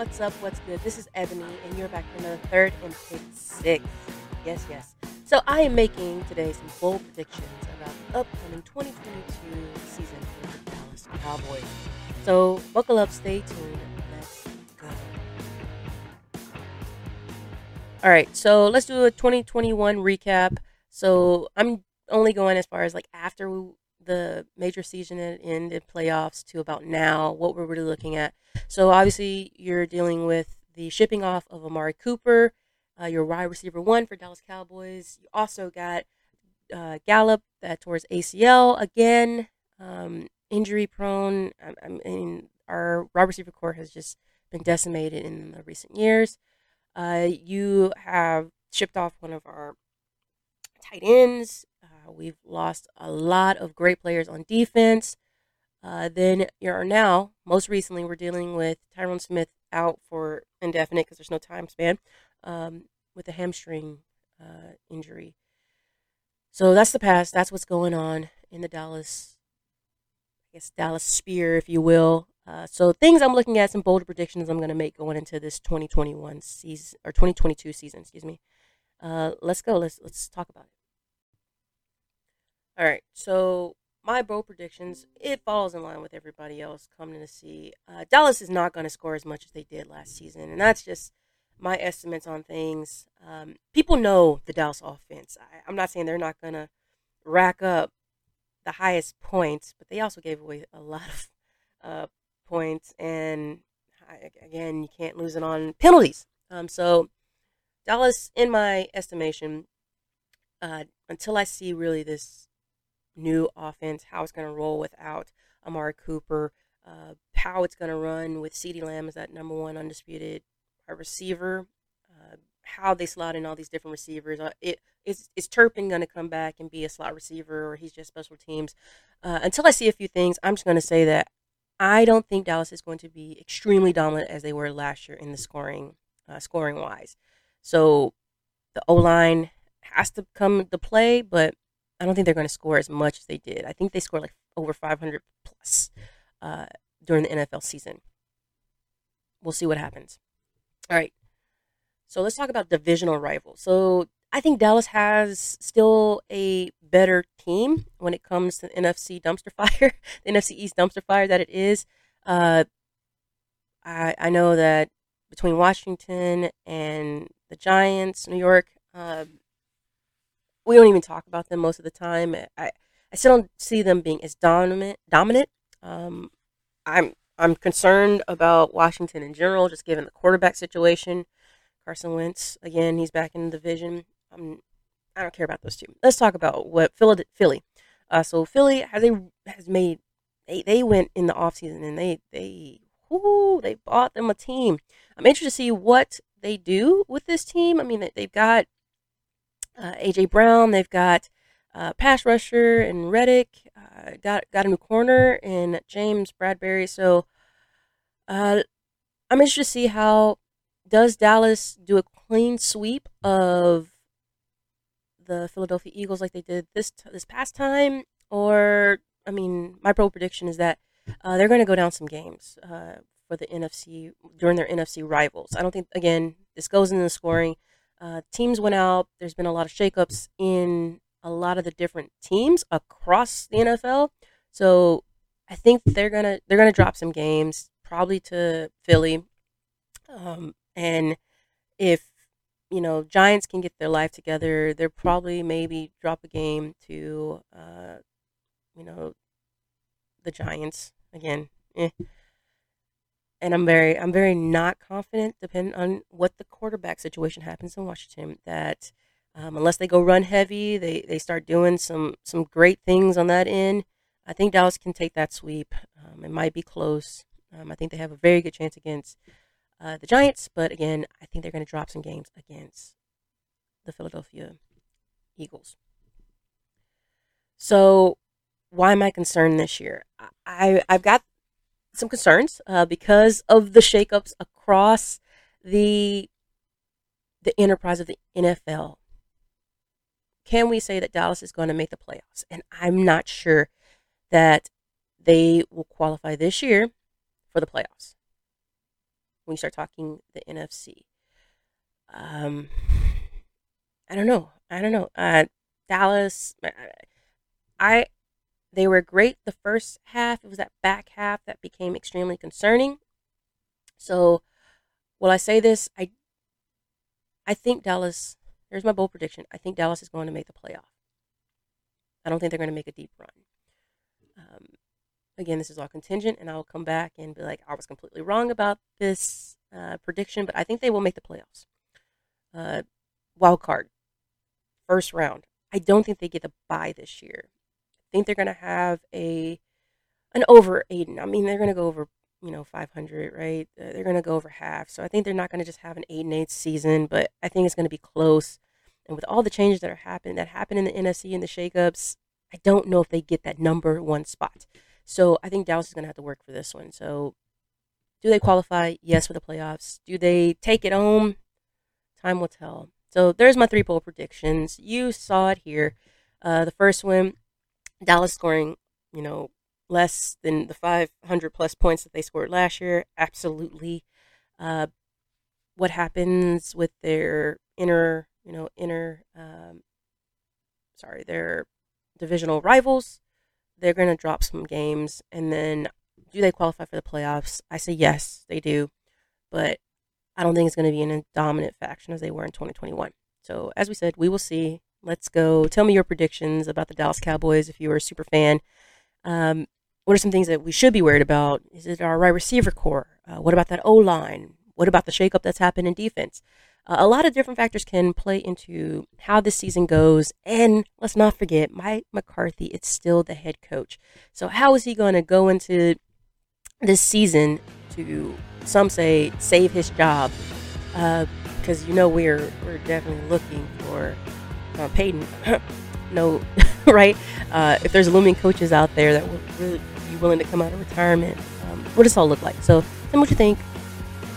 What's up? What's good? This is Ebony, and you're back for another third and pick six. Yes, yes. So I am making today some bold predictions about the upcoming 2022 season for the Dallas Cowboys. So buckle up, stay tuned. Let's go. All right, so let's do a 2021 recap. So I'm only going as far as like after we, the major season ended, playoffs to about now, what we're really looking at. So obviously, you're dealing with the shipping off of Amari Cooper, uh, your wide receiver one for Dallas Cowboys. You also got uh, Gallup that towards ACL again, um, injury prone. I, I, mean, our wide receiver core has just been decimated in the recent years. Uh, you have shipped off one of our tight ends. We've lost a lot of great players on defense. Uh, then you're now, most recently, we're dealing with Tyron Smith out for indefinite because there's no time span um, with a hamstring uh, injury. So that's the past. That's what's going on in the Dallas, I guess, Dallas Spear, if you will. Uh, so things I'm looking at, some bolder predictions I'm going to make going into this 2021 season or 2022 season, excuse me. Uh, let's go. Let's let's talk about it. All right. So my bold predictions, it falls in line with everybody else coming to see. Uh, Dallas is not going to score as much as they did last season, and that's just my estimates on things. Um, people know the Dallas offense. I, I'm not saying they're not going to rack up the highest points, but they also gave away a lot of uh, points, and again, you can't lose it on penalties. Um, so Dallas, in my estimation, uh, until I see really this new offense, how it's going to roll without Amari Cooper, uh, how it's going to run with CeeDee Lamb as that number one undisputed receiver, uh, how they slot in all these different receivers. Uh, it, is, is Turpin going to come back and be a slot receiver or he's just special teams? Uh, until I see a few things, I'm just going to say that I don't think Dallas is going to be extremely dominant as they were last year in the scoring, uh, scoring wise. So the O line has to come to play, but I don't think they're going to score as much as they did. I think they scored like over 500 plus uh, during the NFL season. We'll see what happens. All right. So let's talk about divisional rivals. So I think Dallas has still a better team when it comes to NFC dumpster fire, the NFC East dumpster fire that it is. Uh, I I know that between Washington and the Giants, New York, uh, we don't even talk about them most of the time. I, I still don't see them being as dominant. Dominant. Um, I'm I'm concerned about Washington in general, just given the quarterback situation. Carson Wentz again, he's back in the division. I'm, I don't care about those two. Let's talk about what Philly. Philly. Uh, so Philly has they has made they they went in the offseason and they they whoo, they bought them a team. I'm interested to see what they do with this team. I mean, they've got uh, AJ Brown. They've got uh, pass rusher and Reddick. Uh, got got a new corner in James Bradberry. So uh, I'm interested to see how does Dallas do a clean sweep of the Philadelphia Eagles like they did this this past time, or I mean, my pro prediction is that uh, they're going to go down some games uh, for the NFC during their NFC rivals. I don't think again this goes into the scoring. Uh, teams went out. There's been a lot of shakeups in a lot of the different teams across the NFL. So I think they're gonna they're gonna drop some games, probably to Philly. Um, and if you know Giants can get their life together, they're probably maybe drop a game to uh, you know the Giants again. Eh and I'm very I'm very not confident, depending on what the quarterback situation happens in Washington. That um, unless they go run heavy, they they start doing some some great things on that end. I think Dallas can take that sweep. Um, it might be close. Um, I think they have a very good chance against uh, the Giants, but again, I think they're going to drop some games against the Philadelphia Eagles. So, why am I concerned this year? I I've got some concerns uh, because of the shakeups across the the enterprise of the NFL. Can we say that Dallas is going to make the playoffs? And I'm not sure that they will qualify this year for the playoffs. when you start talking the NFC. Um, I don't know. I don't know. Uh, Dallas, I they were great the first half. It was that back half that became extremely concerning. So, will I say this? I I think Dallas. Here's my bold prediction. I think Dallas is going to make the playoff. I don't think they're going to make a deep run. Um, again, this is all contingent, and I'll come back and be like, I was completely wrong about this uh, prediction, but I think they will make the playoffs. Uh, wild card, first round. I don't think they get a bye this year. Think they're going to have a an over eight. I mean, they're going to go over you know 500, right? They're going to go over half. So I think they're not going to just have an eight and eight season, but I think it's going to be close. And with all the changes that are happening, that happened in the NFC and the shakeups, I don't know if they get that number one spot. So I think Dallas is going to have to work for this one. So do they qualify? Yes, for the playoffs. Do they take it home? Time will tell. So there's my three poll predictions. You saw it here. Uh, the first one, Dallas scoring, you know, less than the 500 plus points that they scored last year. Absolutely. Uh, what happens with their inner, you know, inner, um, sorry, their divisional rivals? They're going to drop some games. And then do they qualify for the playoffs? I say yes, they do. But I don't think it's going to be in a dominant faction as they were in 2021. So, as we said, we will see. Let's go. Tell me your predictions about the Dallas Cowboys if you are a super fan. Um, what are some things that we should be worried about? Is it our right receiver core? Uh, what about that O line? What about the shakeup that's happened in defense? Uh, a lot of different factors can play into how this season goes. And let's not forget, Mike McCarthy, it's still the head coach. So, how is he going to go into this season to some say save his job because uh, you know we're we're definitely looking for uh, no, right? Uh, if there's looming coaches out there that would really be willing to come out of retirement, um, what does all look like? So tell me what you think.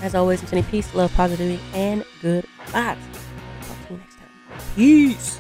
As always, I'm sending peace, love, positivity, and good vibes. Talk to you next time. Peace.